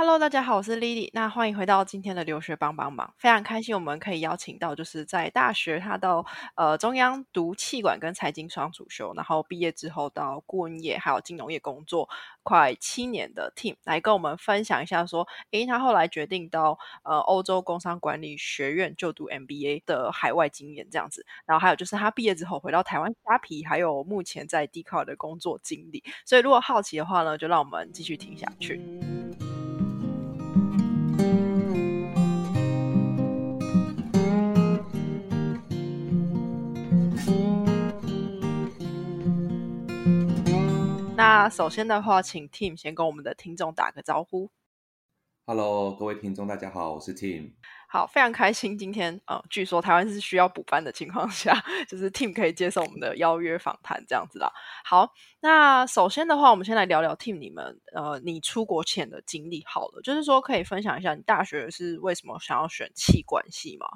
Hello，大家好，我是 Lily。那欢迎回到今天的留学帮帮忙，非常开心我们可以邀请到就是在大学他到呃中央读气管跟财经双主修，然后毕业之后到顾问业还有金融业工作快七年的 Team 来跟我们分享一下说，诶，他后来决定到呃欧洲工商管理学院就读 MBA 的海外经验这样子，然后还有就是他毕业之后回到台湾虾皮，还有目前在 d c a r 的工作经历。所以如果好奇的话呢，就让我们继续听下去。那首先的话，请 Tim 先跟我们的听众打个招呼。Hello，各位听众，大家好，我是 Tim。好，非常开心今天呃，据说台湾是需要补班的情况下，就是 Tim 可以接受我们的邀约访谈这样子啦。好，那首先的话，我们先来聊聊 Tim 你们呃，你出国前的经历好了，就是说可以分享一下你大学是为什么想要选气管系吗？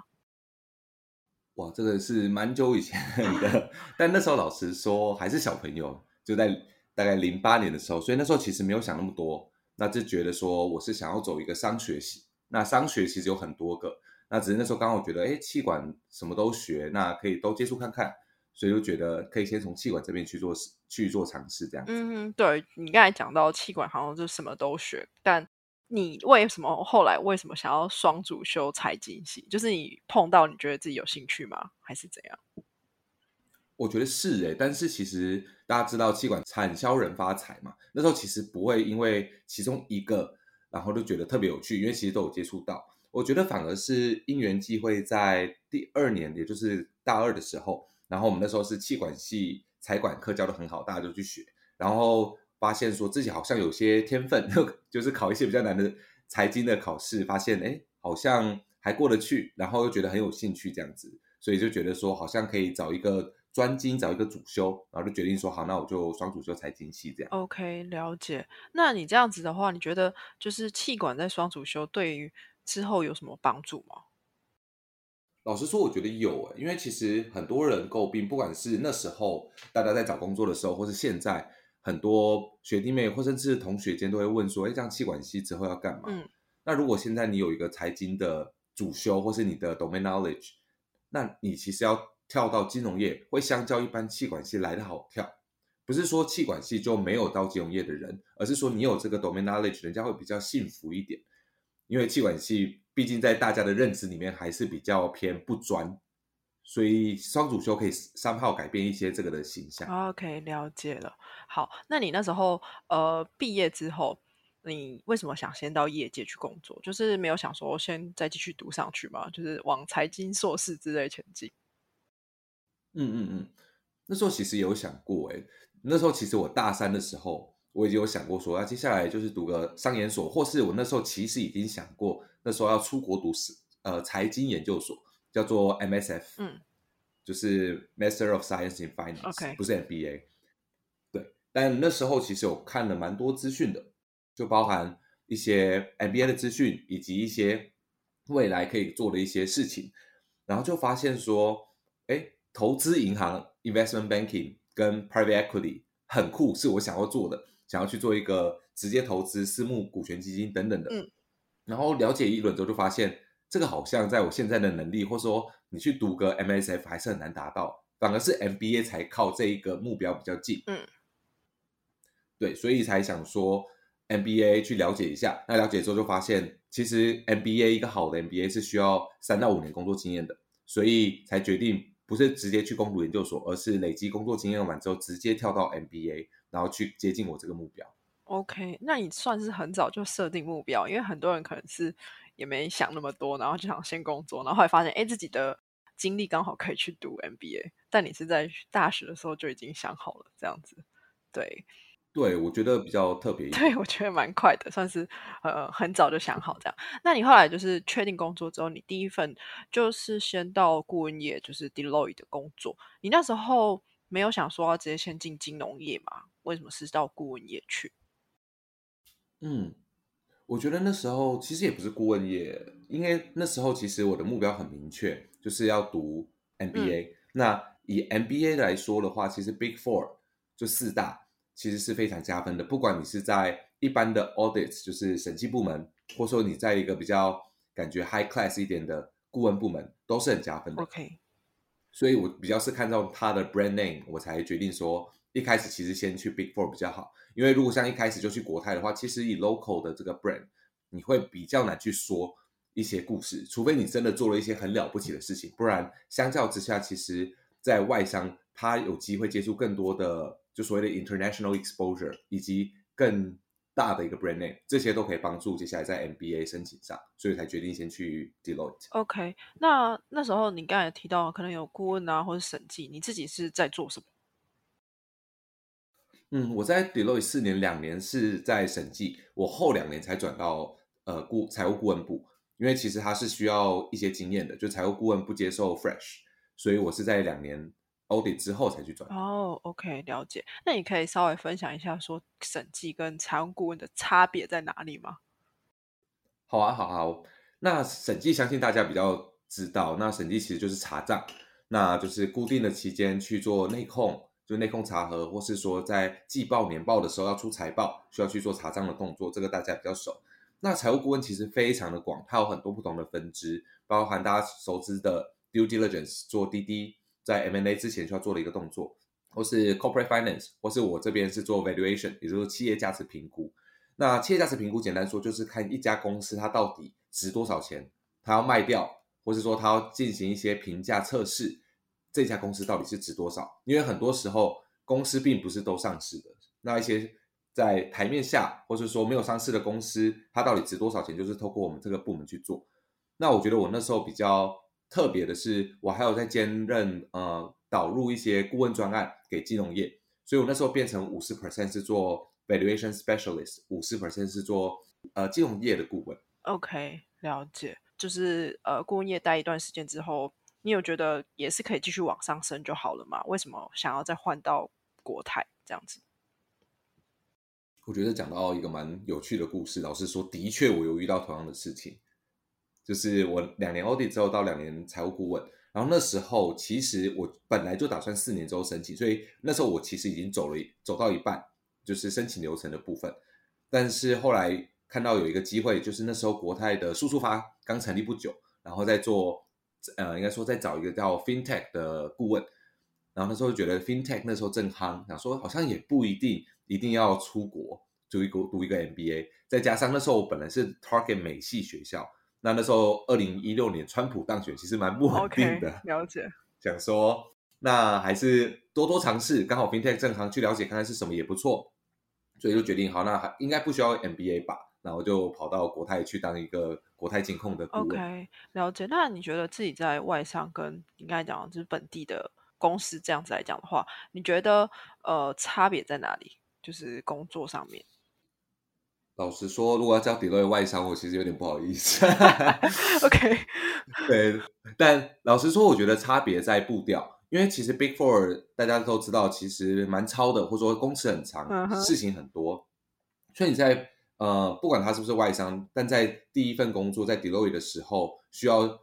哇，这个是蛮久以前的，但那时候老师说还是小朋友，就在。大概零八年的时候，所以那时候其实没有想那么多，那就觉得说我是想要走一个商学系。那商学其实有很多个，那只是那时候刚好觉得，哎，气管什么都学，那可以都接触看看，所以就觉得可以先从气管这边去做去做尝试这样子。嗯，对你刚才讲到气管好像就什么都学，但你为什么后来为什么想要双主修财经系？就是你碰到你觉得自己有兴趣吗？还是怎样？我觉得是哎，但是其实大家知道气管产销人发财嘛，那时候其实不会因为其中一个，然后就觉得特别有趣，因为其实都有接触到。我觉得反而是因缘际会，在第二年，也就是大二的时候，然后我们那时候是气管系财管课教的很好，大家就去学，然后发现说自己好像有些天分，就是考一些比较难的财经的考试，发现哎好像还过得去，然后又觉得很有兴趣这样子，所以就觉得说好像可以找一个。专精找一个主修，然后就决定说好，那我就双主修财经系这样。OK，了解。那你这样子的话，你觉得就是气管在双主修对于之后有什么帮助吗？老实说，我觉得有诶，因为其实很多人诟病，不管是那时候大家在找工作的时候，或是现在很多学弟妹或甚至同学间都会问说，哎，这样气管系之后要干嘛？嗯，那如果现在你有一个财经的主修，或是你的 domain knowledge，那你其实要。跳到金融业会相较一般气管系来的好跳，不是说气管系就没有到金融业的人，而是说你有这个 domain knowledge，人家会比较幸福一点。因为气管系毕竟在大家的认知里面还是比较偏不专，所以双主修可以三号改变一些这个的形象。OK，了解了。好，那你那时候呃毕业之后，你为什么想先到业界去工作？就是没有想说先再继续读上去吗？就是往财经硕士之类前进？嗯嗯嗯，那时候其实有想过，哎，那时候其实我大三的时候，我已经有想过说，那接下来就是读个商研所，或是我那时候其实已经想过，那时候要出国读是呃财经研究所，叫做 MSF，嗯，就是 Master of Science in Finance，不是 MBA，对，但那时候其实我看了蛮多资讯的，就包含一些 MBA 的资讯，以及一些未来可以做的一些事情，然后就发现说，哎。投资银行 （investment banking） 跟 private equity 很酷，是我想要做的，想要去做一个直接投资、私募股权基金等等的。嗯，然后了解一轮之后，就发现这个好像在我现在的能力，或者说你去读个 MSF 还是很难达到，反而是 MBA 才靠这一个目标比较近。嗯，对，所以才想说 MBA 去了解一下。那了解之后就发现，其实 MBA 一个好的 MBA 是需要三到五年工作经验的，所以才决定。不是直接去攻读研究所，而是累积工作经验完之后，直接跳到 MBA，然后去接近我这个目标。OK，那你算是很早就设定目标，因为很多人可能是也没想那么多，然后就想先工作，然后后来发现，哎，自己的经历刚好可以去读 MBA，但你是在大学的时候就已经想好了这样子，对。对，我觉得比较特别。对，我觉得蛮快的，算是呃很早就想好这样。那你后来就是确定工作之后，你第一份就是先到顾问业，就是 Deloitte 的工作。你那时候没有想说要直接先进金融业吗？为什么是到顾问业去？嗯，我觉得那时候其实也不是顾问业，因为那时候其实我的目标很明确，就是要读 MBA。那以 MBA 来说的话，其实 Big Four 就四大。其实是非常加分的，不管你是在一般的 audit，就是审计部门，或者说你在一个比较感觉 high class 一点的顾问部门，都是很加分的。OK，所以我比较是看中他的 brand name，我才决定说一开始其实先去 Big Four 比较好。因为如果像一开始就去国泰的话，其实以 local 的这个 brand，你会比较难去说一些故事，除非你真的做了一些很了不起的事情，不然相较之下，其实在外商他有机会接触更多的就所谓的 international exposure，以及更大的一个 brand name，这些都可以帮助接下来在 MBA 申请上，所以才决定先去 Deloitte。OK，那那时候你刚才提到可能有顾问啊，或者审计，你自己是在做什么？嗯，我在 Deloitte 四年，两年是在审计，我后两年才转到呃顾财务顾问部，因为其实它是需要一些经验的，就财务顾问不接受 fresh，所以我是在两年 audit 之后才去转。哦，OK，了解。那你可以稍微分享一下，说审计跟财务顾问的差别在哪里吗？好啊，好啊。那审计相信大家比较知道，那审计其实就是查账，那就是固定的期间去做内控，就内控查核，或是说在季报、年报的时候要出财报，需要去做查账的动作，这个大家比较熟。那财务顾问其实非常的广，它有很多不同的分支，包含大家熟知的 due diligence 做滴滴，在 M&A 之前需要做的一个动作，或是 corporate finance，或是我这边是做 valuation，也就是企业价值评估。那企业价值评估简单说就是看一家公司它到底值多少钱，它要卖掉，或是说它要进行一些评价测试，这家公司到底是值多少？因为很多时候公司并不是都上市的，那一些在台面下或是说没有上市的公司，它到底值多少钱，就是透过我们这个部门去做。那我觉得我那时候比较特别的是，我还有在兼任呃导入一些顾问专案给金融业，所以我那时候变成五十 percent 是做 valuation specialist，五十 percent 是做呃金融业的顾问。OK，了解。就是呃，顾问业待一段时间之后，你有觉得也是可以继续往上升就好了吗？为什么想要再换到国泰这样子？我觉得讲到一个蛮有趣的故事，老实说，的确我有遇到同样的事情，就是我两年 audit 之后到两年财务顾问，然后那时候其实我本来就打算四年之后申请，所以那时候我其实已经走了走到一半，就是申请流程的部分，但是后来看到有一个机会，就是那时候国泰的速速发刚成立不久，然后在做呃应该说在找一个叫 FinTech 的顾问，然后那时候觉得 FinTech 那时候正夯，想说好像也不一定一定要出国读一个读一个 MBA，再加上那时候我本来是 target 美系学校，那那时候二零一六年川普当选，其实蛮不稳定的 了解。想说那还是多多尝试，刚好 FinTech 正行去了解看看是什么也不错，所以就决定好，那还应该不需要 MBA 吧，然后就跑到国泰去当一个国泰金控的顾问。OK，了解。那你觉得自己在外商跟你刚才讲就是本地的公司这样子来讲的话，你觉得呃差别在哪里？就是工作上面。老实说，如果要叫 Deloitte 外商，我其实有点不好意思。OK，对，但老实说，我觉得差别在步调，因为其实 Big Four 大家都知道，其实蛮超的，或者说工时很长事情很多，所以你在呃，不管他是不是外商，但在第一份工作在 Deloitte 的时候，需要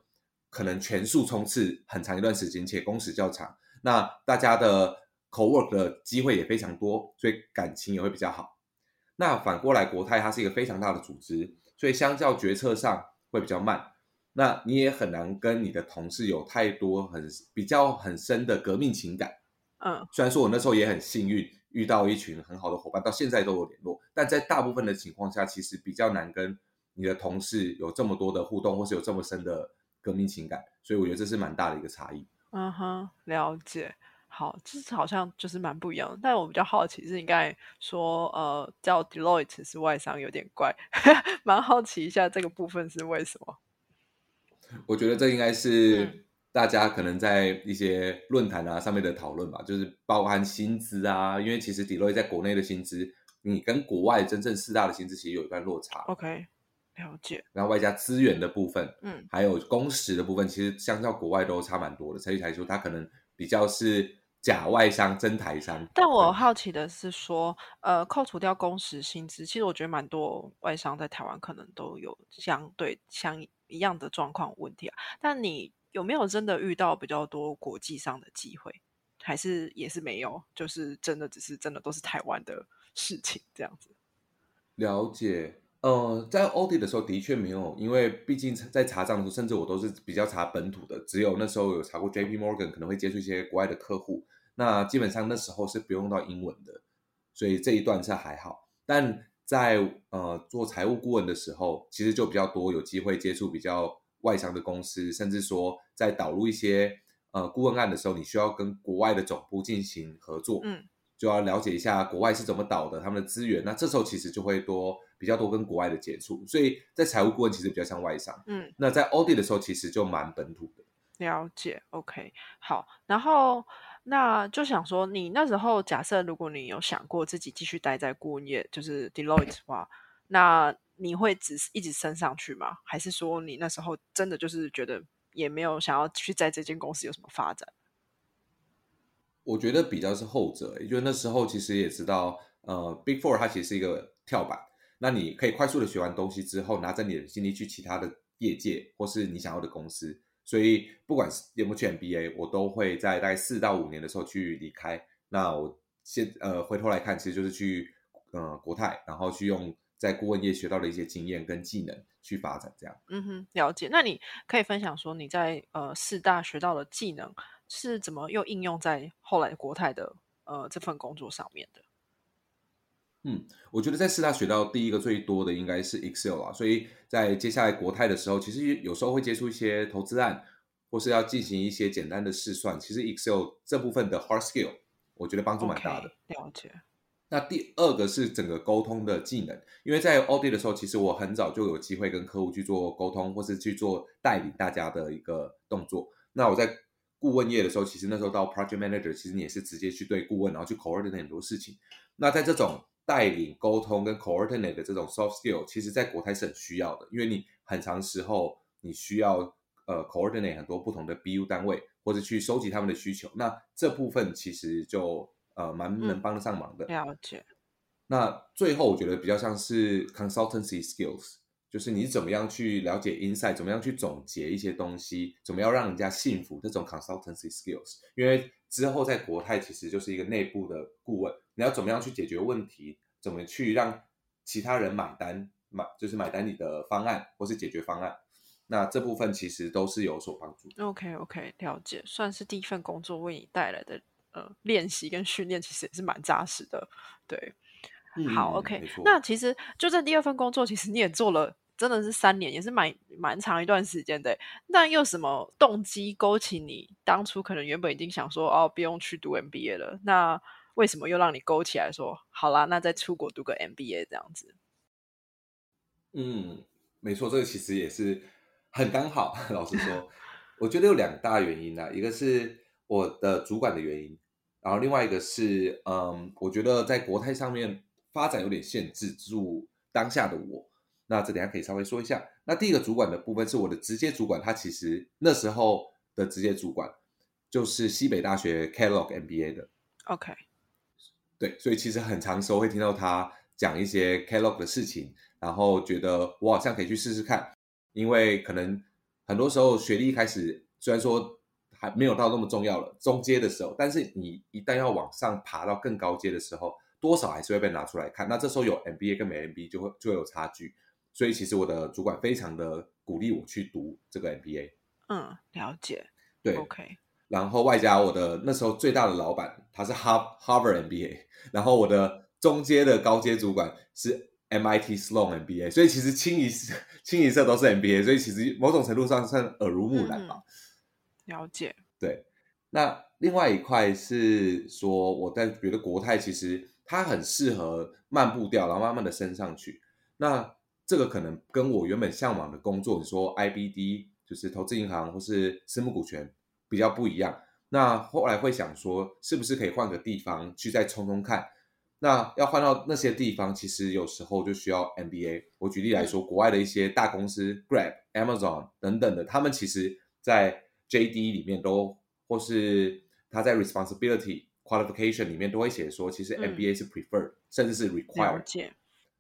可能全速冲刺很长一段时间，且工时较长，那大家的 co work 的机会也非常多，所以感情也会比较好。那反过来，国泰它是一个非常大的组织，所以相较决策上会比较慢。那你也很难跟你的同事有太多很比较很深的革命情感。嗯虽然说我那时候也很幸运遇到一群很好的伙伴，到现在都有联络，但在大部分的情况下，其实比较难跟你的同事有这么多的互动，或是有这么深的革命情感。所以我觉得这是蛮大的一个差异。嗯哼，了解。好，这好像就是蛮不一样的。但我比较好奇是，你刚才说呃叫 Deloitte 是外商有点怪，蛮好奇一下这个部分是为什么？我觉得这应该是嗯大家可能在一些论坛啊上面的讨论吧，就是包含薪资啊，因为其实 Deloitte 在国内的薪资，你跟国外真正四大的薪资其实有一段落差。OK，了解。然后外加资源的部分，嗯，还有工时的部分，其实相较国外都差蛮多的。所以才说它可能比较是假外商真台商。但我好奇的是说，呃，扣除掉工时薪资，其实我觉得蛮多外商在台湾可能都有相对相一样的状况问题啊。但你有没有真的遇到比较多国际上的机会，还是也是没有？就是真的只是真的都是台湾的事情这样子？了解。呃，在 audit 的时候的确没有，因为毕竟在查账的时候，甚至我都是比较查本土的，只有那时候有查过 J P Morgan，可能会接触一些国外的客户。那基本上那时候是不用到英文的，所以这一段是还好。但在呃做财务顾问的时候，其实就比较多有机会接触比较外商的公司，甚至说在导入一些呃顾问案的时候，你需要跟国外的总部进行合作，嗯，就要了解一下国外是怎么导的，他们的资源。那这时候其实就会多比较多跟国外的接触，所以在财务顾问其实比较像外商，嗯，那在 audit 的时候其实就蛮本土的。了解，OK，好，然后那就想说，你那时候假设如果你有想过自己继续待在顾问业，就是 Deloitte 的话，那你会只是一直升上去吗？还是说你那时候真的就是觉得也没有想要去在这间公司有什么发展？我觉得比较是后者，因为那时候其实也知道，呃，Big Four 它其实是一个跳板，那你可以快速的学完东西之后，拿着你的精力去其他的业界或是你想要的公司。所以不管是有没有去 MBA，我都会在大概四到五年的时候去离开。那我现呃回头来看，其实就是去呃国泰，然后去用在顾问业学到的一些经验跟技能去发展这样。嗯哼，了解。那你可以分享说你在呃四大学到的技能是怎么又应用在后来国泰的呃这份工作上面的？嗯，我觉得在四大学到第一个最多的应该是 Excel 啊，所以在接下来国泰的时候，其实有时候会接触一些投资案，或是要进行一些简单的试算，其实 Excel 这部分的 hard skill 我觉得帮助蛮大的。了解。那第二个是整个沟通的技能，因为在 audit 的时候，其实我很早就有机会跟客户去做沟通，或是去做带领大家的一个动作。那我在顾问业的时候，其实那时候到 project manager，其实你也是直接去对顾问，然后去 coordinate 很多事情。那在这种带领、沟通跟 coordinate 的这种 soft skill，其实在国泰是很需要的，因为你很长时候你需要呃 coordinate 很多不同的 BU 单位，或者去收集他们的需求。那这部分其实就呃蛮能帮得上忙的。了解。那最后我觉得比较像是 consultancy skills，就是你怎么样去了解 insight，怎么样去总结一些东西，怎么样让人家信服这种 consultancy skills。因为之后在国泰其实就是一个内部的顾问。你要怎么样去解决问题？怎么去让其他人买单？买就是买单你的方案或是解决方案？那这部分其实都是有所帮助。OK OK，了解，算是第一份工作为你带来的呃练习跟训练，其实也是蛮扎实的。对，好 OK。那其实就这第二份工作，其实你也做了真的是三年，也是蛮蛮长一段时间的。那又什么动机勾起你当初可能原本已经想说哦，不用去读 MBA 了？那为什么又让你勾起来说好啦，那再出国读个 MBA 这样子？嗯，没错，这个其实也是很刚好。老实说，我觉得有两大原因啊，一个是我的主管的原因，然后另外一个是，嗯，我觉得在国泰上面发展有点限制住当下的我。那这等下可以稍微说一下。那第一个主管的部分是我的直接主管，他其实那时候的直接主管就是西北大学 Kellogg MBA 的。OK。对，所以其实很长时候会听到他讲一些 Kellogg 的事情，然后觉得我好像可以去试试看，因为可能很多时候学历一开始虽然说还没有到那么重要了，中阶的时候，但是你一旦要往上爬到更高阶的时候，多少还是会被拿出来看。那这时候有 MBA 跟没 MBA 就会就会有差距，所以其实我的主管非常的鼓励我去读这个 MBA。嗯，了解。对，OK。然后外加我的那时候最大的老板，他是 Har Harvard MBA，然后我的中阶的高阶主管是 MIT Sloan MBA，所以其实清一色清一色都是 MBA，所以其实某种程度上算耳濡目染吧。了解。对，那另外一块是说我在觉得国泰其实它很适合慢步调，然后慢慢的升上去。那这个可能跟我原本向往的工作，你说 IBD 就是投资银行或是私募股权。比较不一样，那后来会想说，是不是可以换个地方去再冲冲看？那要换到那些地方，其实有时候就需要 MBA。我举例来说，国外的一些大公司，Grab、Amazon 等等的，他们其实在 JD 里面都，或是他在 Responsibility Qualification 里面都会写说，其实 MBA 是 Preferred，甚至是 Required。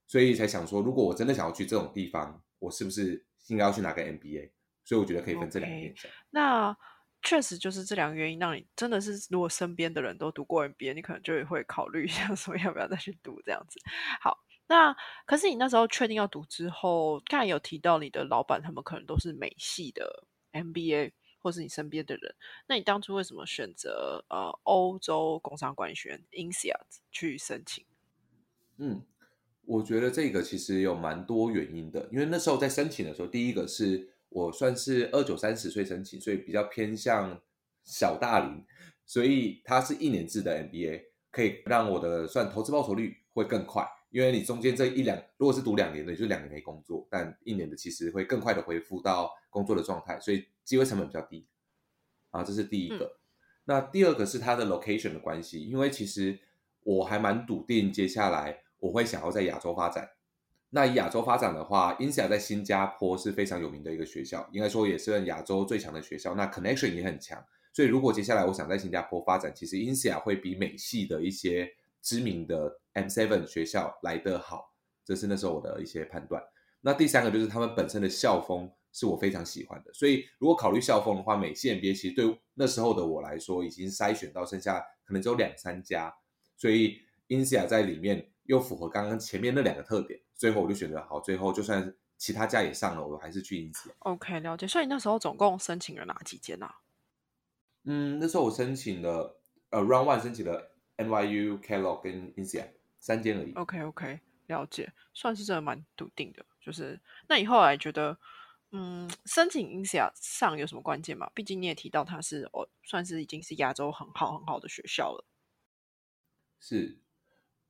所以才想说，如果我真的想要去这种地方，我是不是应该要去拿个 MBA？所以我觉得可以分这两面讲。那确实就是这两个原因，让你真的是，如果身边的人都读过 MBA，你可能就会考虑一下，说要不要再去读这样子。好，那可是你那时候确定要读之后，刚才有提到你的老板他们可能都是美系的 MBA，或是你身边的人。那你当初为什么选择呃欧洲工商管理学院 INSEAD 去申请？嗯，我觉得这个其实有蛮多原因的，因为那时候在申请的时候，第一个是我算是二九三十岁申请，所以比较偏向小大龄，所以它是一年制的 MBA，可以让我的算投资报酬率会更快。因为你中间这一两，如果是读两年的，就两年没工作；但一年的其实会更快的恢复到工作的状态，所以机会成本比较低。啊，这是第一个。那第二个是它的 location 的关系，因为其实我还蛮笃定，接下来我会想要在亚洲发展。那以亚洲发展的话，Insa 在新加坡是非常有名的一个学校，应该说也是亚洲最强的学校。那 connection 也很强，所以如果接下来我想在新加坡发展，其实 Insa 会比美系的一些知名的。M7 学校来得好，这是那时候我的一些判断。那第三个就是他们本身的校风是我非常喜欢的，所以如果考虑校风的话，美系 MBA 其实对那时候的我来说已经筛选到剩下可能只有两三家，所以 Insa 在里面又符合刚刚前面那两个特点，最后我就选择好，最后就算其他家也上了，我还是去 INSEAD。OK，了解。所以那时候总共申请了哪几间啊？嗯，那时候我申请了呃 Round One 申请了 NYU、Kellogg 跟 INSEAD。三间而已。OK OK，了解，算是真的蛮笃定的。就是那你后来觉得，嗯，申请 INSEAD 上有什么关键吗？毕竟你也提到它是哦，算是已经是亚洲很好很好的学校了。是，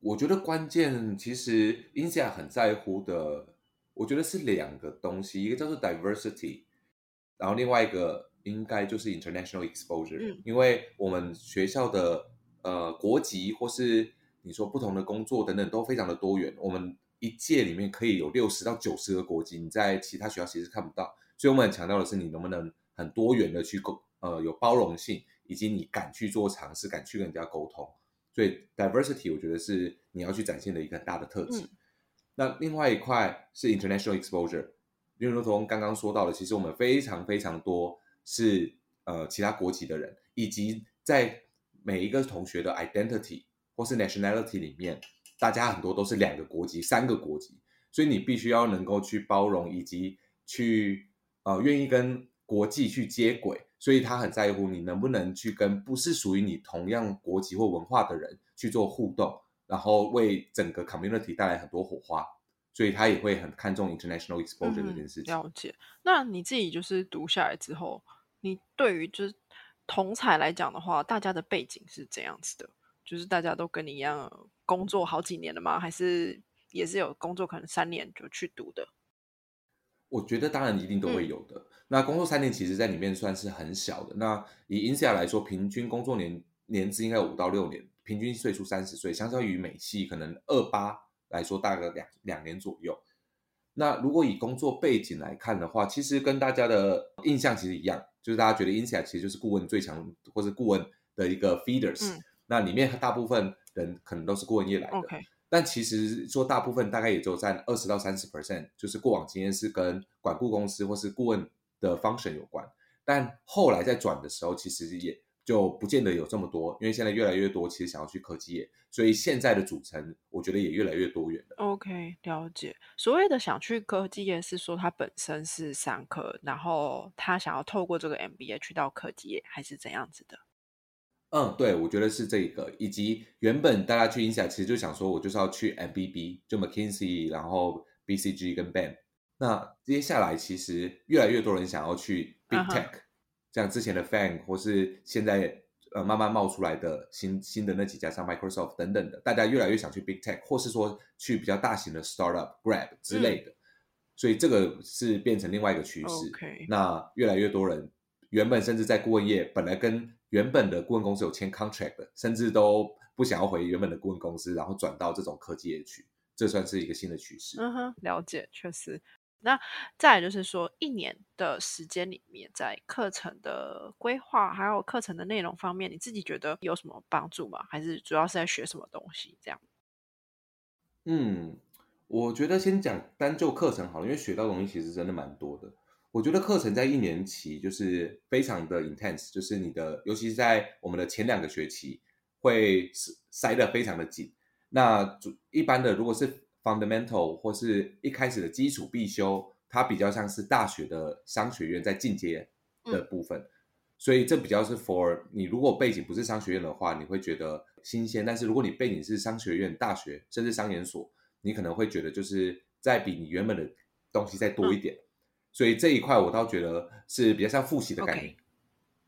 我觉得关键其实 INSEAD 很在乎的，我觉得是两个东西，一个叫做 diversity，然后另外一个应该就是 international exposure。嗯，因为我们学校的呃国籍或是你说不同的工作等等都非常的多元，我们一届里面可以有六十到九十个国籍，你在其他学校其实看不到，所以我们很强调的是你能不能很多元的去沟，呃，有包容性，以及你敢去做尝试，敢去跟人家沟通，所以 diversity 我觉得是你要去展现的一个很大的特质。那另外一块是 international exposure，因为如同刚刚说到的，其实我们非常非常多是呃其他国籍的人，以及在每一个同学的 identity。或是 nationality 里面，大家很多都是两个国籍、三个国籍，所以你必须要能够去包容，以及去呃愿意跟国际去接轨。所以他很在乎你能不能去跟不是属于你同样国籍或文化的人去做互动，然后为整个 community 带来很多火花。所以他也会很看重 international exposure 这件事情。了解。那你自己就是读下来之后，你对于就是同才来讲的话，大家的背景是怎样子的？就是大家都跟你一样工作好几年了吗？还是也是有工作可能三年就去读的？我觉得当然一定都会有的。那工作三年其实在里面算是很小的。那以 INSEAD 来说，平均工作年年资应该有五到六年，平均岁数三十岁，相较于美系可能二八来说，大概两两年左右。那如果以工作背景来看的话，其实跟大家的印象其实一样，就是大家觉得 INSEAD 其实就是顾问最强，或是顾问的一个 feeders。那里面大部分人可能都是顾问业来的，但其实说大部分大概也就占二十到三十 percent，就是过往经验是跟管顾公司或是顾问的 function 有关，但后来在转的时候，其实也就不见得有这么多，因为现在越来越多其实想要去科技业，所以现在的组成我觉得也越来越多元。OK，了解。所谓的想去科技业是说他本身是商科，然后他想要透过这个 MBA 去到科技业，还是怎样子的？嗯，对，我觉得是这个，以及原本大家去 INSEAD 其实就想说，我就是要去 MBB，就 McKinsey，然后 BCG 跟 b a n 那接下来其实越来越多人想要去 Big Tech，像之前的 Fang，或是现在呃慢慢冒出来的新新的那几家，像 Microsoft 等等的，大家越来越想去 Big Tech，或是说去比较大型的 Startup Grab 之类的，所以这个是变成另外一个趋势。那越来越多人原本甚至在顾问业本来跟原本的顾问公司有签 contract 的，甚至都不想要回原本的顾问公司，然后转到这种科技业去，这算是一个新的趋势。嗯哼，了解，确实。那再来就是说，一年的时间里面，在课程的规划还有课程的内容方面，你自己觉得有什么帮助吗？还是主要是在学什么东西？这样？嗯，我觉得先讲单就课程好了，因为学到东西其实真的蛮多的。我觉得课程在一年期就是非常的 intense，就是你的，尤其是在我们的前两个学期会塞塞的非常的紧。那一般的如果是 fundamental 或是一开始的基础必修，它比较像是大学的商学院在进阶的部分，所以这比较是 for 你如果背景不是商学院的话，你会觉得新鲜；但是如果你背景是商学院、大学甚至商研所，你可能会觉得就是在比你原本的东西再多一点。所以这一块我倒觉得是比较像复习的概念。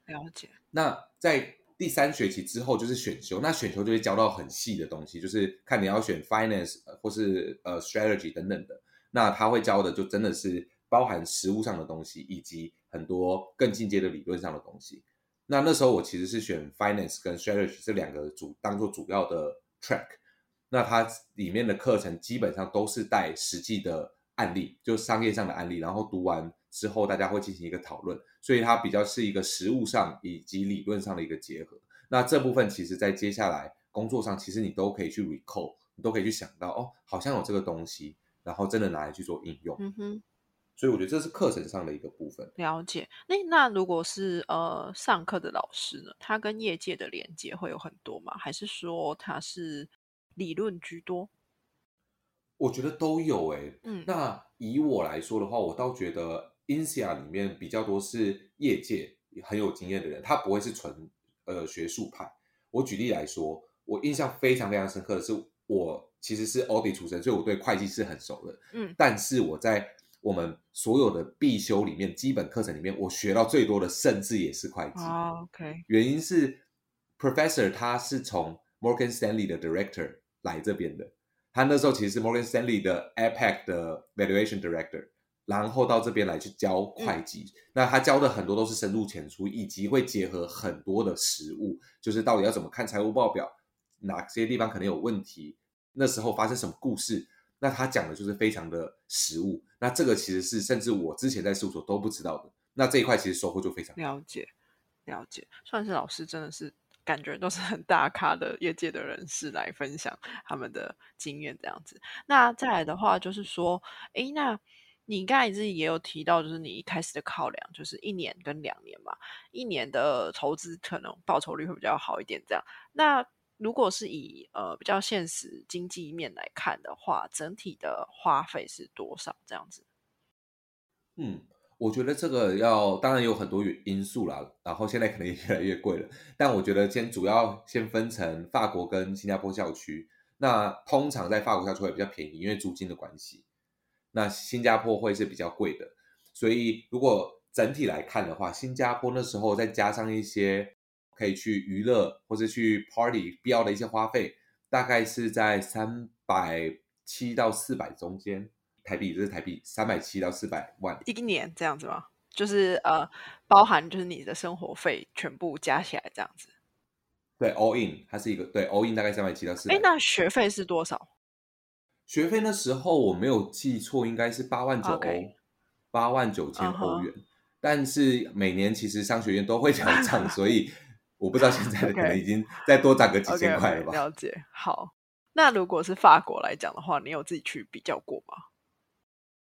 了解。那在第三学期之后就是选修，那选修就会教到很细的东西，就是看你要选 finance 或是呃 strategy 等等的。那他会教的就真的是包含实物上的东西，以及很多更进阶的理论上的东西。那那时候我其实是选 finance 跟 strategy 这两个主当做主要的 track。那它里面的课程基本上都是带实际的。案例就商业上的案例，然后读完之后，大家会进行一个讨论，所以它比较是一个实物上以及理论上的一个结合。那这部分其实，在接下来工作上，其实你都可以去 recall，你都可以去想到，哦，好像有这个东西，然后真的拿来去做应用。嗯哼，所以我觉得这是课程上的一个部分。了解。那那如果是呃上课的老师呢，他跟业界的连接会有很多吗？还是说他是理论居多？我觉得都有诶，嗯，那以我来说的话，我倒觉得 Insia 里面比较多是业界很有经验的人，他不会是纯呃学术派。我举例来说，我印象非常非常深刻的是，我其实是 audit 出身，所以我对会计是很熟的，嗯，但是我在我们所有的必修里面，基本课程里面，我学到最多的甚至也是会计。OK，原因是 Professor 他是从 Morgan Stanley 的 Director 来这边的。他那时候其实是 Morgan Stanley 的 APEC 的 Valuation Director，然后到这边来去教会计。那他教的很多都是深入浅出，以及会结合很多的实物，就是到底要怎么看财务报表，哪些地方可能有问题，那时候发生什么故事。那他讲的就是非常的实物。那这个其实是甚至我之前在事务所都不知道的。那这一块其实收获就非常了解，了解。算是老师真的是。感觉都是很大咖的业界的人士来分享他们的经验，这样子。那再来的话，就是说，哎，那你刚才自己也有提到，就是你一开始的考量就是一年跟两年嘛，一年的投资可能报酬率会比较好一点。这样，那如果是以呃比较现实经济面来看的话，整体的花费是多少？这样子？嗯。我觉得这个要当然有很多因素啦，然后现在可能也越来越贵了。但我觉得先主要先分成法国跟新加坡校区。那通常在法国校区会比较便宜，因为租金的关系。那新加坡会是比较贵的。所以如果整体来看的话，新加坡那时候再加上一些可以去娱乐或者去 party 必要的一些花费，大概是在三百七到四百中间。台币这是台币三百七到四百万一年这样子吗？就是呃，包含就是你的生活费全部加起来这样子。对，all in，它是一个对 all in 大概三百七到四。哎，那学费是多少？学费那时候我没有记错，应该是八万九欧，八万九千欧元。但是每年其实商学院都会调涨，所以我不知道现在的可能已经再多涨个几千块了吧。了解。好，那如果是法国来讲的话，你有自己去比较过吗？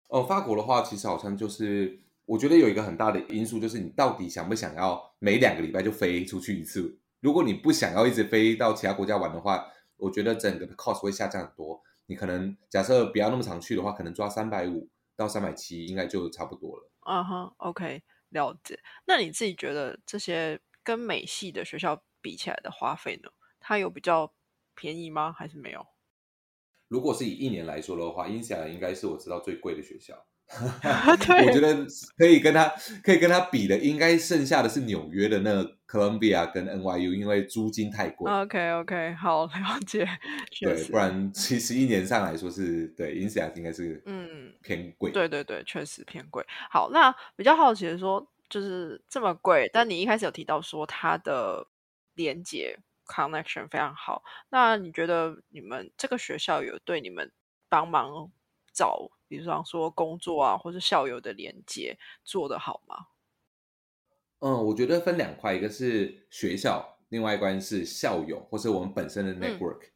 哦，法国的话，其实好像就是，我觉得有一个很大的因素，就是你到底想不想要每两个礼拜就飞出去一次？如果你不想要一直飞到其他国家玩的话，我觉得整个的 cost 会下降很多。你可能假设不要那么常去的话，可能抓三百五到三百七，应该就差不多了。嗯哼，OK，了解。那你自己觉得这些跟美系的学校比起来的花费呢？它有比较便宜吗？还是没有？如果是以一年来说的话，英夏应该是我知道最贵的学校。我觉得可以跟他可以跟他比的，应该剩下的是纽约的那个 Columbia 跟 NYU，因为租金太贵。OK OK，好了解。对，不然其实一年上来说是对英夏应该是嗯偏贵。对对对，确实偏贵。好，那比较好奇的说，就是这么贵，但你一开始有提到说它的连接。Connection 非常好，那你觉得你们这个学校有对你们帮忙找，比如说工作啊，或是校友的连接做得好吗？嗯，我觉得分两块，一个是学校，另外一关是校友，或是我们本身的 network。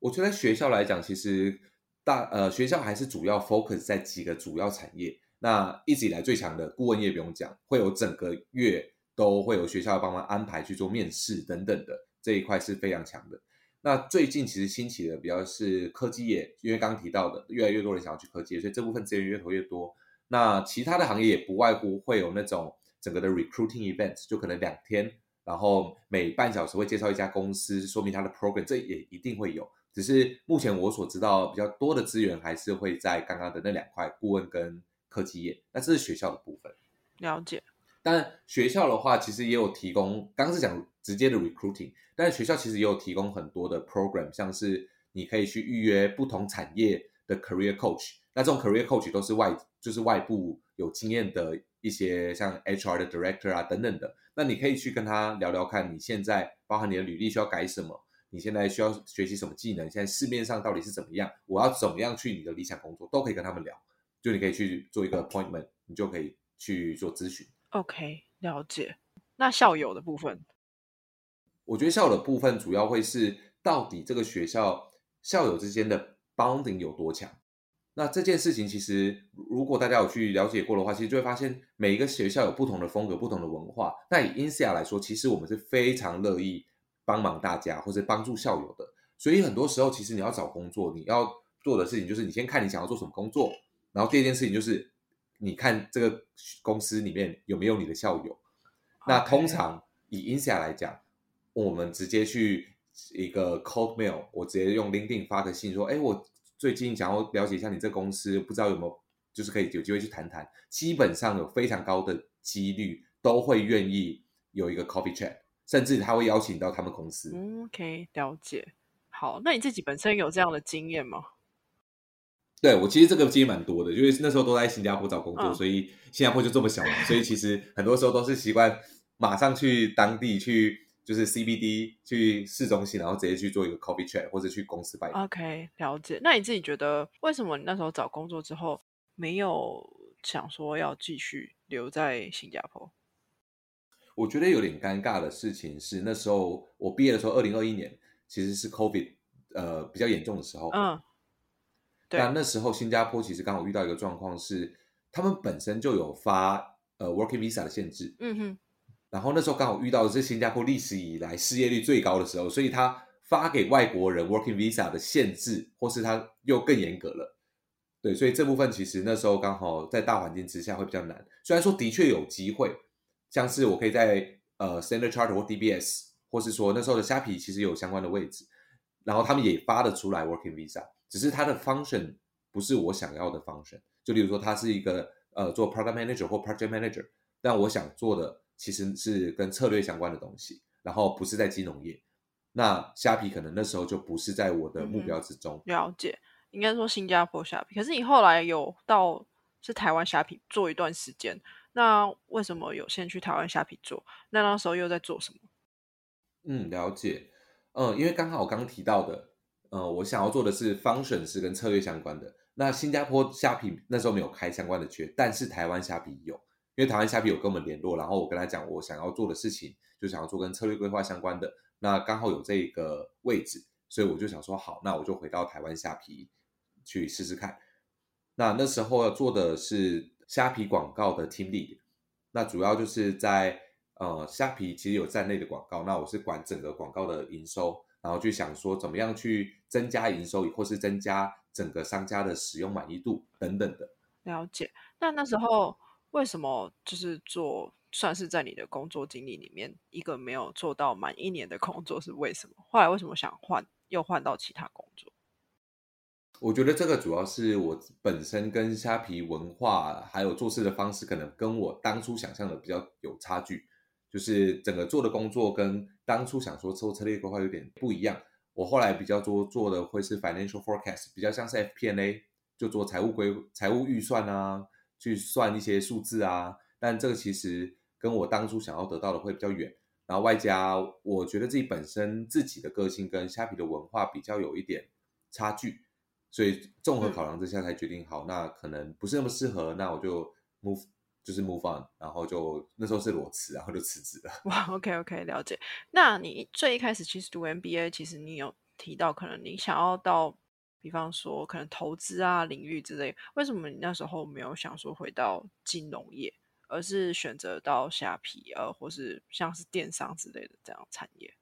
我觉得学校来讲，其实大呃学校还是主要 focus 在几个主要产业。那一直以来最强的顾问业不用讲，会有整个月都会有学校帮忙安排去做面试等等的。这一块是非常强的。那最近其实兴起的比较是科技业，因为刚提到的，越来越多人想要去科技业，所以这部分资源越投越多。那其他的行业也不外乎会有那种整个的 recruiting event，就可能两天，然后每半小时会介绍一家公司，说明它的 program，这也一定会有。只是目前我所知道比较多的资源还是会在刚刚的那两块顾问跟科技业，那这是学校的部分。了解。但学校的话，其实也有提供，刚是讲直接的 recruiting，但是学校其实也有提供很多的 program，像是你可以去预约不同产业的 career coach，那这种 career coach 都是外，就是外部有经验的一些像 HR 的 director 啊等等的，那你可以去跟他聊聊看，你现在包含你的履历需要改什么，你现在需要学习什么技能，现在市面上到底是怎么样，我要怎么样去你的理想工作，都可以跟他们聊，就你可以去做一个 appointment，你就可以去做咨询。OK，了解。那校友的部分，我觉得校友的部分主要会是到底这个学校校友之间的 bonding 有多强。那这件事情其实如果大家有去了解过的话，其实就会发现每一个学校有不同的风格、不同的文化。那以 INSEA 来说，其实我们是非常乐意帮忙大家或者帮助校友的。所以很多时候，其实你要找工作，你要做的事情就是你先看你想要做什么工作，然后第二件事情就是你看这个公司里面有没有你的校友。那通常以 Insia 来讲，我们直接去一个 cold mail，我直接用 LinkedIn 发个信说，哎，我最近想要了解一下你这公司，不知道有没有就是可以有机会去谈谈。基本上有非常高的几率都会愿意有一个 coffee chat，甚至他会邀请到他们公司。嗯，OK，了解。好，那你自己本身有这样的经验吗？对我其实这个经验蛮多的，因为那时候都在新加坡找工作，嗯所以新加坡就这么小嘛，所以其实很多时候都是习惯马上去当地去，就是 CBD 去市中心，然后直接去做一个 coffee chat 或者去公司拜访。OK，了解。那你自己觉得，为什么你那时候找工作之后没有想说要继续留在新加坡？我觉得有点尴尬的事情是，那时候我毕业的时候，二零二一年其实是 COVID 呃比较严重的时候，嗯，对那那时候新加坡其实刚好遇到一个状况是，他们本身就有发呃 working visa 的限制，嗯哼，然后那时候刚好遇到的是新加坡历史以来失业率最高的时候，所以他发给外国人 working visa 的限制，或是他又更严格了。对，所以这部分其实那时候刚好在大环境之下会比较难。虽然说的确有机会，像是我可以在呃 Standard Charter 或 DBS，或是说那时候的虾皮其实有相关的位置，然后他们也发得出来 working visa，只是它的 function 不是我想要的 function。就例如说，它是一个呃做 product manager 或 project manager，但我想做的其实是跟策略相关的东西，然后不是在金融业。那虾皮可能那时候就不是在我的目标之中。了解。应该说新加坡虾皮，可是你后来有到是台湾虾皮做一段时间，那为什么有先去台湾虾皮做？那那时候又在做什么？嗯，了解。嗯，因为刚好我刚刚提到的，呃，我想要做的是 function 是跟策略相关的。那新加坡虾皮那时候没有开相关的缺，但是台湾虾皮有，因为台湾虾皮有跟我们联络，然后我跟他讲我想要做的事情，就想要做跟策略规划相关的。那刚好有这个位置，所以我就想说，好，那我就回到台湾虾皮去试试看。那那时候要做的是虾皮广告的 team lead，那主要就是在呃虾皮其实有站内的广告，那我是管整个广告的营收，然后去想说怎么样去增加营收，或是增加整个商家的使用满意度等等的。了解。那那时候为什么就是做算是在你的工作经历里面一个没有做到满一年的工作是为什么？后来为什么想换又换到其他工作？我觉得这个主要是我本身跟虾皮文化还有做事的方式，可能跟我当初想象的比较有差距，就是整个做的工作跟当初想说做策略规划有点不一样。我后来比较多做的会是 financial forecast，比较像是 FP&A，就做财务规财务预算啊，去算一些数字啊。但这个其实跟我当初想要得到的会比较远。然后外加我觉得自己本身自己的个性跟虾皮的文化比较有一点差距。所以综合考量之下才决定好，那可能不是那么适合，那我就 move 就是 move on，然后就那时候是裸辞，然后就辞职了。哇，OK OK，了解。那你最一开始其实读 MBA，其实你有提到可能你想要到，比方说可能投资啊领域之类，为什么你那时候没有想说回到金融业，而是选择到虾皮呃，或是像是电商之类的这样产业？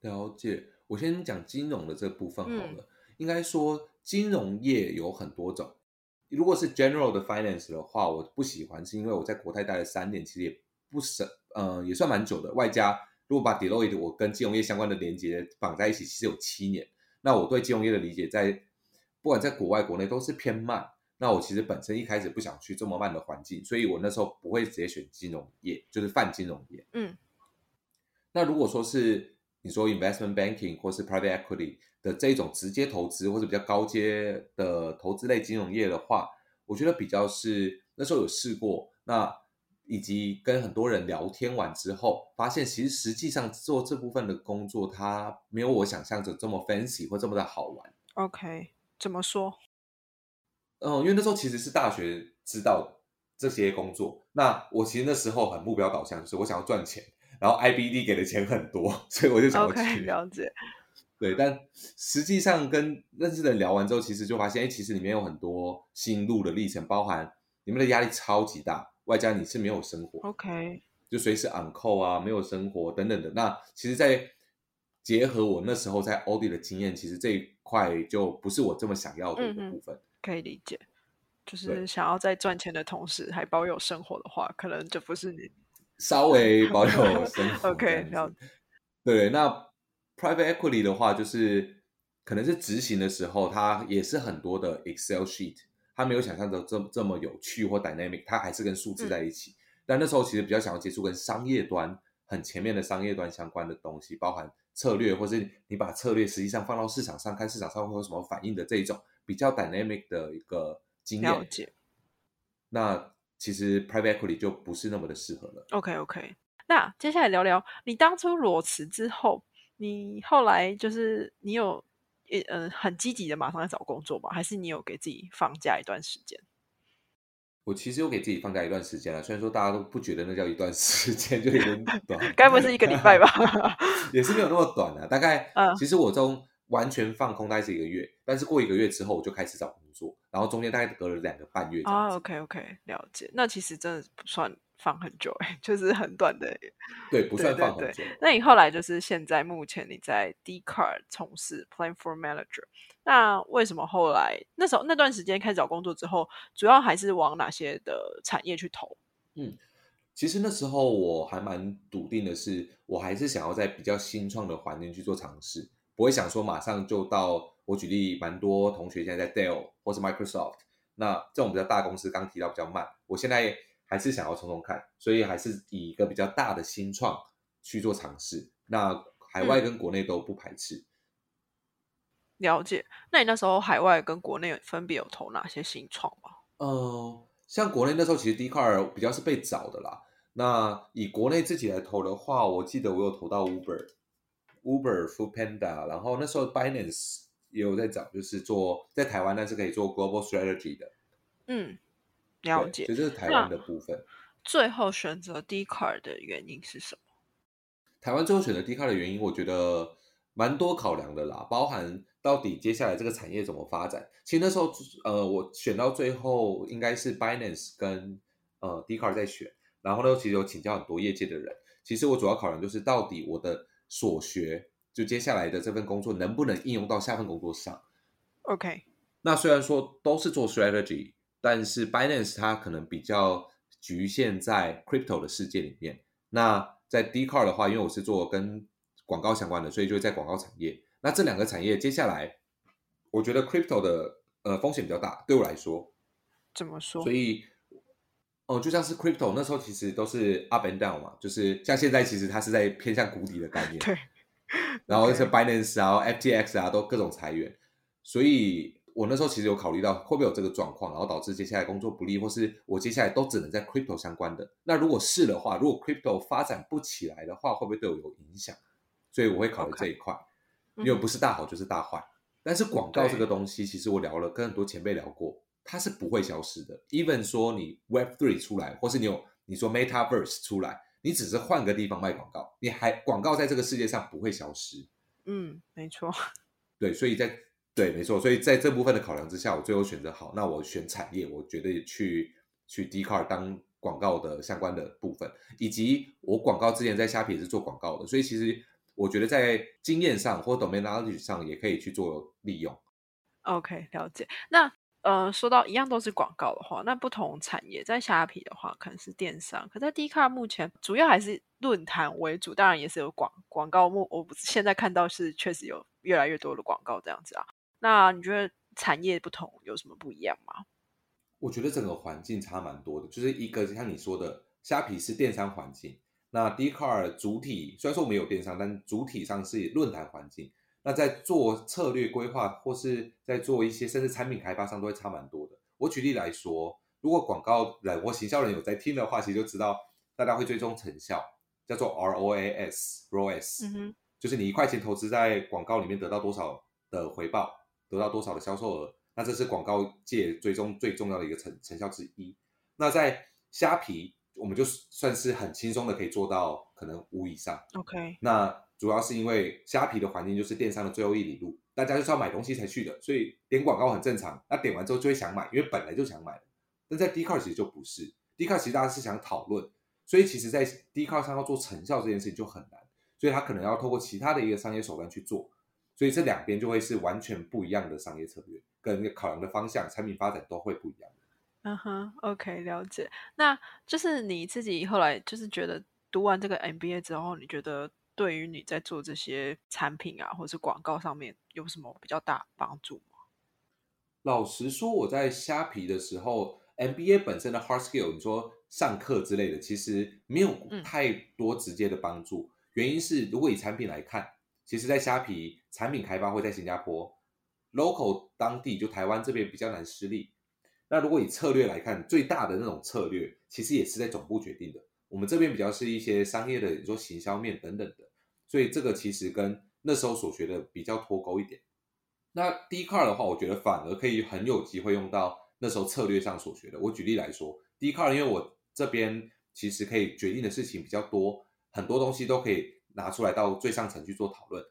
了解，我先讲金融的这部分好嗯了。应该说，金融业有很多种。如果是 general 的 finance 的话，我不喜欢，是因为我在国泰待了三年，其实也不省，呃，也算蛮久的。外加如果把 Deloitte 我跟金融业相关的连接绑在一起，其实有七年。那我对金融业的理解在，不管在国外国内都是偏慢。那我其实本身一开始不想去这么慢的环境，所以我那时候不会直接选金融业，就是泛金融业。嗯那如果说是你说 investment banking 或是 private equity 的这种直接投资或者比较高阶的投资类金融业的话，我觉得比较是那时候有试过，那以及跟很多人聊天完之后，发现其实实际上做这部分的工作，它没有我想象着这么 fancy 或这么的好玩。，OK，怎么说？嗯，因为那时候其实是大学知道这些工作，那我其实那时候很目标导向，就是我想要赚钱，然后 IBD 给的钱很多，所以我就想要 OK，去。了解。对，但实际上跟认识的人聊完之后，其实就发现，哎，其实里面有很多心路的历程，包含你们的压力超级大，外加你是没有生活，OK，就随时 on call 啊，没有生活等等的。那其实，在结合我那时候在 Audi 的经验，其实这一块就不是我这么想要的一个部分。可以理解。就是想要在赚钱的同时还保有生活的话，可能就不是你。稍微保有 生活 OK，对，那 private equity 的话，就是可能是执行的时候，它也是很多的 Excel sheet，它没有想象中这这么有趣或 dynamic，它还是跟数字在一起。但那时候其实比较想要接触跟商业端很前面的商业端相关的东西，包含策略，或是你把策略实际上放到市场上，看市场上会有什么反应的这一种比较 dynamic 的一个经验。了解。那其实 private equity 就不是那么的适合了。OK OK，那接下来聊聊你当初裸辞之后，你后来就是你有呃呃很积极的马上在找工作吗？还是你有给自己放假一段时间？我其实有给自己放假一段时间了，虽然说大家都不觉得那叫一段 时间，就有点短，该不会是一个礼拜吧？也是没有那么短啊。大概，嗯其实我中完全放空大概是一个月，但是过一个月之后我就开始找工作，然后中间大概隔了两个半月这样啊。，OK OK，了解。那其实真的不算放很久、欸，就是很短的。对，不算放很久。那你后来就是现在目前你在 D Card 从事 Plan for Manager，那为什么后来那时候那段时间开始找工作之后，主要还是往哪些的产业去投？嗯其实那时候我还蛮笃定的是，我还是想要在比较新创的环境去做尝试，不会想说马上就到。我举例，蛮多同学现在在 Dell 或是 Microsoft，那这种比较大公司刚提到比较慢，我现在还是想要冲冲看，所以还是以一个比较大的新创去做尝试。那海外跟国内都不排斥。了解。那你那时候海外跟国内分别有投哪些新创吗？呃，像国内那时候其实 d c a r 比较是被找的啦。那以国内自己来投的话，我记得我有投到 Uber、Uber、Food Panda，然后那时候 Binance 也有在找，就是做在台湾，但是可以做 Global Strategy 的。嗯，了解所以。这是台湾的部分。最后选择 D Card 的原因是什么？台湾最后选择 d c a r 的原因，我觉得蛮多考量的啦，包含到底接下来这个产业怎么发展。其实那时候，呃，我选到最后应该是 Binance 跟呃 d c a r 在选，然后呢，其实有请教很多业界的人。其实我主要考量就是到底我的所学，就接下来的这份工作能不能应用到下份工作上。OK，那虽然说都是做 strategy，但是 Binance 它可能比较局限在 crypto 的世界里面。那在 D Card 的话，因为我是做跟广告相关的，所以就在广告产业。那这两个产业接下来，我觉得 crypto 的呃风险比较大，对我来说，怎么说所？以哦、就像是 crypto 那时候其实都是 up and down 嘛，就是像现在其实它是在偏向谷底的概念。对，然后是 Binance 啊、FTX 啊，都各种裁员，所以我那时候其实有考虑到会不会有这个状况，然后导致接下来工作不利，或是我接下来都只能在 crypto 相关的。那如果是的话，如果 crypto 发展不起来的话，会不会对我有影响？所以我会考虑这一块嗯因为不是大好就是大坏。但是广告这个东西，其实我聊了，跟很多前辈聊过，它是不会消失的。even 说你 Web Three 出来，或是你有你说 Metaverse 出来，你只是换个地方卖广告，你还广告在这个世界上不会消失。嗯，没错。对，所以在对，没错，所以在这部分的考量之下，我最后选择好，那我选产业，我觉得去去 d c a r 当广告的相关的部分，以及我广告之前在虾皮也是做广告的，所以其实我觉得在经验上或 domain knowledge 上也可以去做利用。OK，了解。那呃，说到一样都是广告的话，那不同产业在虾皮的话可能是电商，可在 d 卡目前主要还是论坛为主，当然也是有广广告。目我不现在看到是确实有越来越多的广告这样子啊。那你觉得产业不同有什么不一样吗？我觉得整个环境差蛮多的，就是一个像你说的，虾皮是电商环境，那 d c a r 主体虽然说没有电商，但主体上是论坛环境。那在做策略规划，或是在做一些甚至产品开发上，都会差蛮多的。我举例来说，如果广告人或行销人有在听的话，其实就知道大家会追踪成效，叫做 ROAS，ROAS，嗯哼，就是你一块钱投资在广告里面得到多少的回报，得到多少的销售额，那这是广告界追踪最重要的一个成成效之一。那在虾皮，我们就算是很轻松的可以做到可能五以上。OK，那主要是因为虾皮的环境就是电商的最后一里路，大家就是要买东西才去的，所以点广告很正常。那点完之后就会想买，因为本来就想买。但在 d c a r 其实就不是 d c a r 其实大家是想讨论，所以其实在 d c a r 上要做成效这件事情就很难，所以他可能要透过其他的一个商业手段去做。所以这两边就会是完全不一样的商业策略，跟考量的方向、产品发展都会不一样。嗯哼，OK，了解。那就是你自己后来就是觉得读完这个 MBA 之后，你觉得对于你在做这些产品啊，或是广告上面有什么比较大帮助吗？老实说，我在虾皮的时候，MBA 本身的 hard skill，你说上课之类的，其实没有太多直接的帮助。原因是，如果以产品来看，其实在虾皮产品开发会在新加坡，local 当地就台湾这边比较难施力。那如果以策略来看，最大的那种策略，其实也是在总部决定的。我们这边比较是一些商业的，你说行销面等等的，所以这个其实跟那时候所学的比较脱钩一点。那 D car 的话，我觉得反而可以很有机会用到那时候策略上所学的。我举例来说，D car 因为我这边其实可以决定的事情比较多，很多东西都可以拿出来到最上层去做讨论。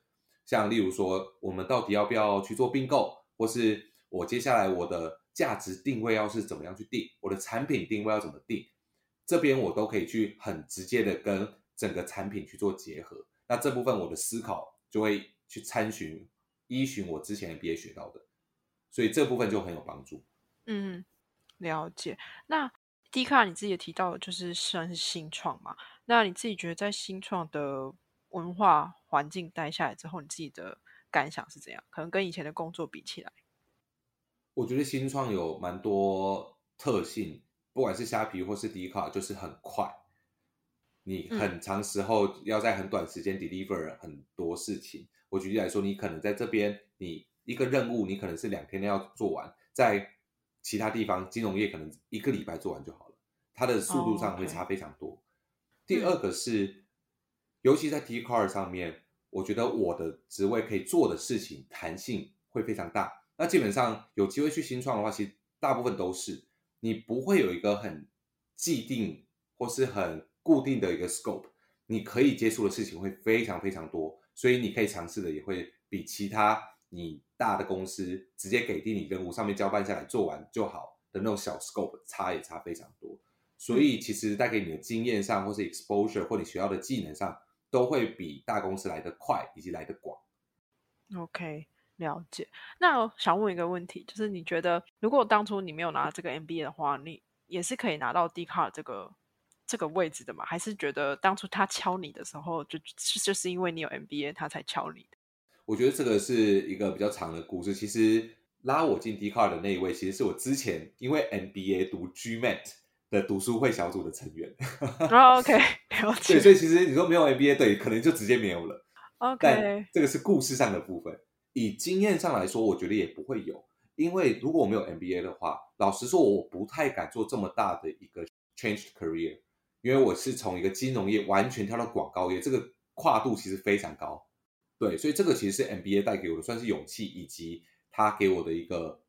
像例如说，我们到底要不要去做并购，或是我接下来我的价值定位要是怎么样去定，我的产品定位要怎么定，这边我都可以去很直接的跟整个产品去做结合。那这部分我的思考就会去参询。依循我之前 MBA 学到的，所以这部分就很有帮助。嗯，了解。那 D 卡你自己也提到，就是算是新创嘛？那你自己觉得在新创的文化环境待下来之后，你自己的感想是怎样？可能跟以前的工作比起来，我觉得新创有蛮多特性，不管是虾皮或是 D 卡，就是很快，你很长时候要在很短时间 deliver 很多事情。我举例来说，你可能在这边，你一个任务，你可能是两天内要做完，在其他地方金融业可能一个礼拜做完就好了，它的速度上会差非常多。第二个是，尤其在 T card 上面，我觉得我的职位可以做的事情弹性会非常大。那基本上有机会去新创的话，其实大部分都是你不会有一个很既定或是很固定的一个 scope，你可以接触的事情会非常非常多。所以你可以尝试的也会比其他你大的公司直接给定你任务上面交办下来做完就好的那种小 scope 差也差非常多。所以其实带给你的经验上，或是 exposure 或你学到的技能上，都会比大公司来得快以及来得广。OK，了解。那想问一个问题，就是你觉得如果当初你没有拿这个 MBA 的话，你也是可以拿到 D card 这个？这个位置的嘛，还是觉得当初他敲你的时候，就就是因为你有 MBA，他才敲你的？我觉得这个是一个比较长的故事。其实拉我进 D card 的那一位，其实是我之前因为 MBA 读 GMAT 的读书会小组的成员。哦、OK，了解。对，所以其实你说没有 MBA，对，可能就直接没有了。OK，但这个是故事上的部分。以经验上来说，我觉得也不会有，因为如果我没有 MBA 的话，老实说，我不太敢做这么大的一个 change career。因为我是从一个金融业完全跳到广告业，这个跨度其实非常高，对，所以这个其实是 MBA 带给我的，算是勇气，以及他给我的一个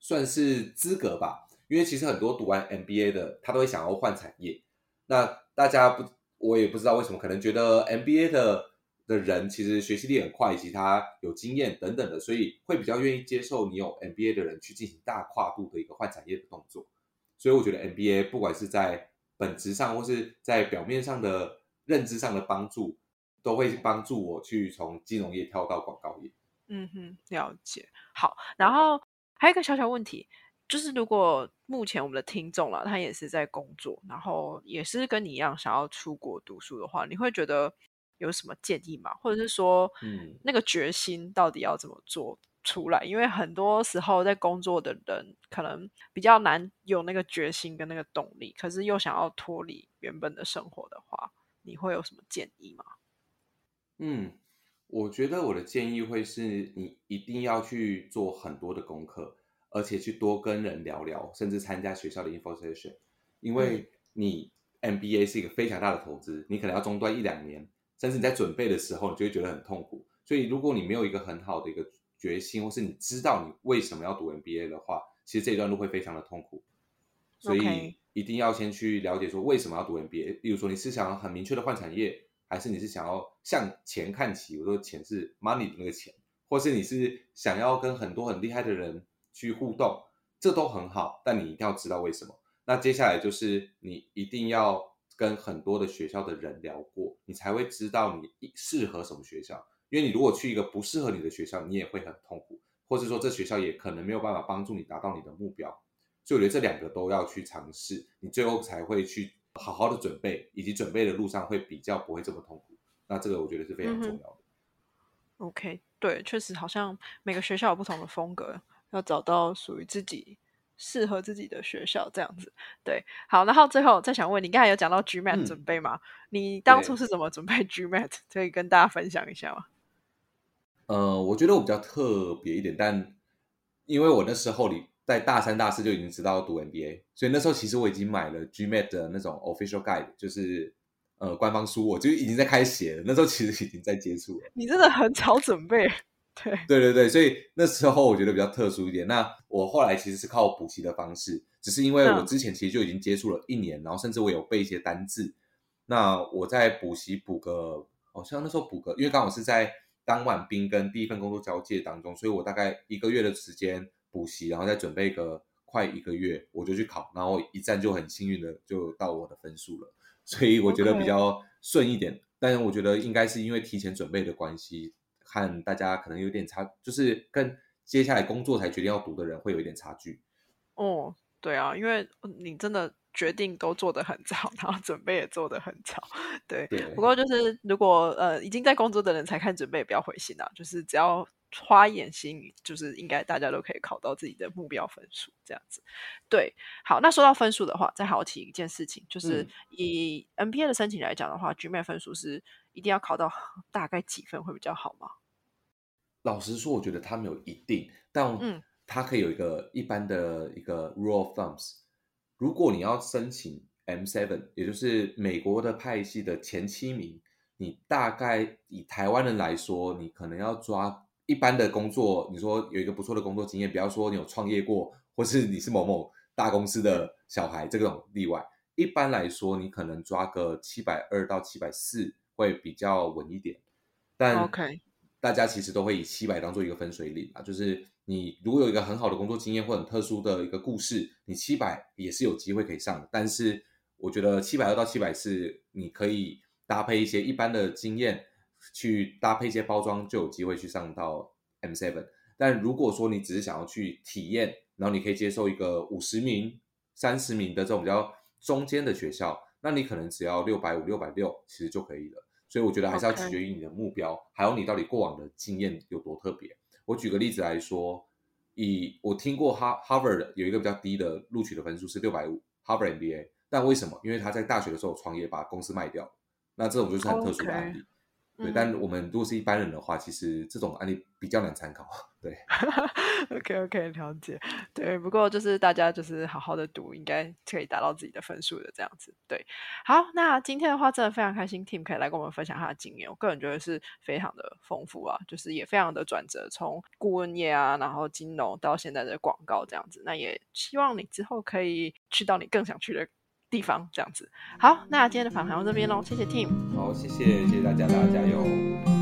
算是资格吧。因为其实很多读完 MBA 的，他都会想要换产业。那大家不，我也不知道为什么，可能觉得 MBA 的的人其实学习力很快，以及他有经验等等的，所以会比较愿意接受你有 MBA 的人去进行大跨度的一个换产业的动作。所以我觉得 MBA 不管是在本质上或是在表面上的认知上的帮助，都会帮助我去从金融业跳到广告业。嗯哼，了解。好，然后还有一个小小问题，就是如果目前我们的听众了，他也是在工作，然后也是跟你一样想要出国读书的话，你会觉得有什么建议吗？或者是说，嗯，那个决心到底要怎么做出来？因为很多时候在工作的人可能比较难有那个决心跟那个动力，可是又想要脱离原本的生活的话，你会有什么建议吗？嗯。我觉得我的建议会是你一定要去做很多的功课，而且去多跟人聊聊，甚至参加学校的 info session，因为你 MBA 是一个非常大的投资，你可能要中断一两年，甚至你在准备的时候，你就会觉得很痛苦。所以如果你没有一个很好的一个决心，或是你知道你为什么要读 MBA 的话，其实这一段路会非常的痛苦。所以一定要先去了解说为什么要读 MBA，例如说你是想要很明确的换产业。还是你是想要向钱看齐？我说钱是 money 的那个钱，或是你是想要跟很多很厉害的人去互动，这都很好。但你一定要知道为什么。那接下来就是你一定要跟很多的学校的人聊过，你才会知道你适合什么学校。因为你如果去一个不适合你的学校，你也会很痛苦，或者说这学校也可能没有办法帮助你达到你的目标。所以我觉得这两个都要去尝试，你最后才会去。好好的准备，以及准备的路上会比较不会这么痛苦。那这个我觉得是非常重要的。OK，对，确实好像每个学校有不同的风格，要找到属于自己适合自己的学校这样子。对，好，然后最后再想问你，刚才有讲到 GMAT 准备吗？你当初是怎么准备 GMAT？可以跟大家分享一下吗？呃，我觉得我比较特别一点，但因为我那时候你。在大三、大四就已经知道读 MBA，所以那时候其实我已经买了 GMAT 的那种 official guide，就是呃官方书，我就已经在开始写了。那时候其实已经在接触了。你真的很早准备，对对对对，所以那时候我觉得比较特殊一点。那我后来其实是靠补习的方式，只是因为我之前其实就已经接触了一年，然后甚至我有背一些单字。那我在补习补个，好像那时候补个，因为刚好是在当晚兵跟第一份工作交界当中，所以我大概一个月的时间。补习，然后再准备个快一个月，我就去考，然后一站就很幸运的就到我的分数了，所以我觉得比较顺一点。但是我觉得应该是因为提前准备的关系，看大家可能有点差，就是跟接下来工作才决定要读的人会有一点差距。哦，对啊，因为你真的决定都做得很早，然后准备也做得很早，对。不过就是如果呃已经在工作的人才看准备，不要灰心啊，就是只要。花眼心就是应该大家都可以考到自己的目标分数，这样子。对，好，那说到分数的话，再好提一件事情，就是以 n b a 的申请来讲的话，GMAT 分数是一定要考到大概几分会比较好吗？老实说，我觉得它没有一定，但嗯，它可以有一个一般的一个 rule of thumbs。如果你要申请 M7，也就是美国的派系的前七名，你大概以台湾人来说，你可能要抓。一般的工作，你说有一个不错的工作经验，比方说你有创业过，或是你是某某大公司的小孩，这种例外。一般来说，你可能抓个七百二到七百四会比较稳一点。但 OK，大家其实都会以七百当做一个分水岭啊，就是你如果有一个很好的工作经验或很特殊的一个故事，你七百也是有机会可以上。但是我觉得七百二到七百四，你可以搭配一些一般的经验。去搭配一些包装，就有机会去上到 M7。但如果说你只是想要去体验，然后你可以接受一个五十名、三十名的这种比较中间的学校，那你可能只要六百五、六百六，其实就可以了。所以我觉得还是要取决于你的目标，还有你到底过往的经验有多特别。我举个例子来说，以我听过哈 Harvard 有一个比较低的录取的分数是六百五，Harvard MBA。但为什么？因为他在大学的时候创业，把公司卖掉。那这种就是很特殊的案例。对，但我们如果是一般人的话，其实这种案例比较难参考。对，OK OK，了解。对，不过就是大家就是好好的读，应该可以达到自己的分数的这样子。对，好，那今天的话真的非常开心，Team 可以来跟我们分享他的经验。我个人觉得是非常的丰富啊，就是也非常的转折，从顾问业啊，然后金融到现在的广告这样子。那也希望你之后可以去到你更想去的。地方这样子，好，那今天的访谈到这边喽，谢谢 Team，好，谢谢，谢谢大家，大家加油。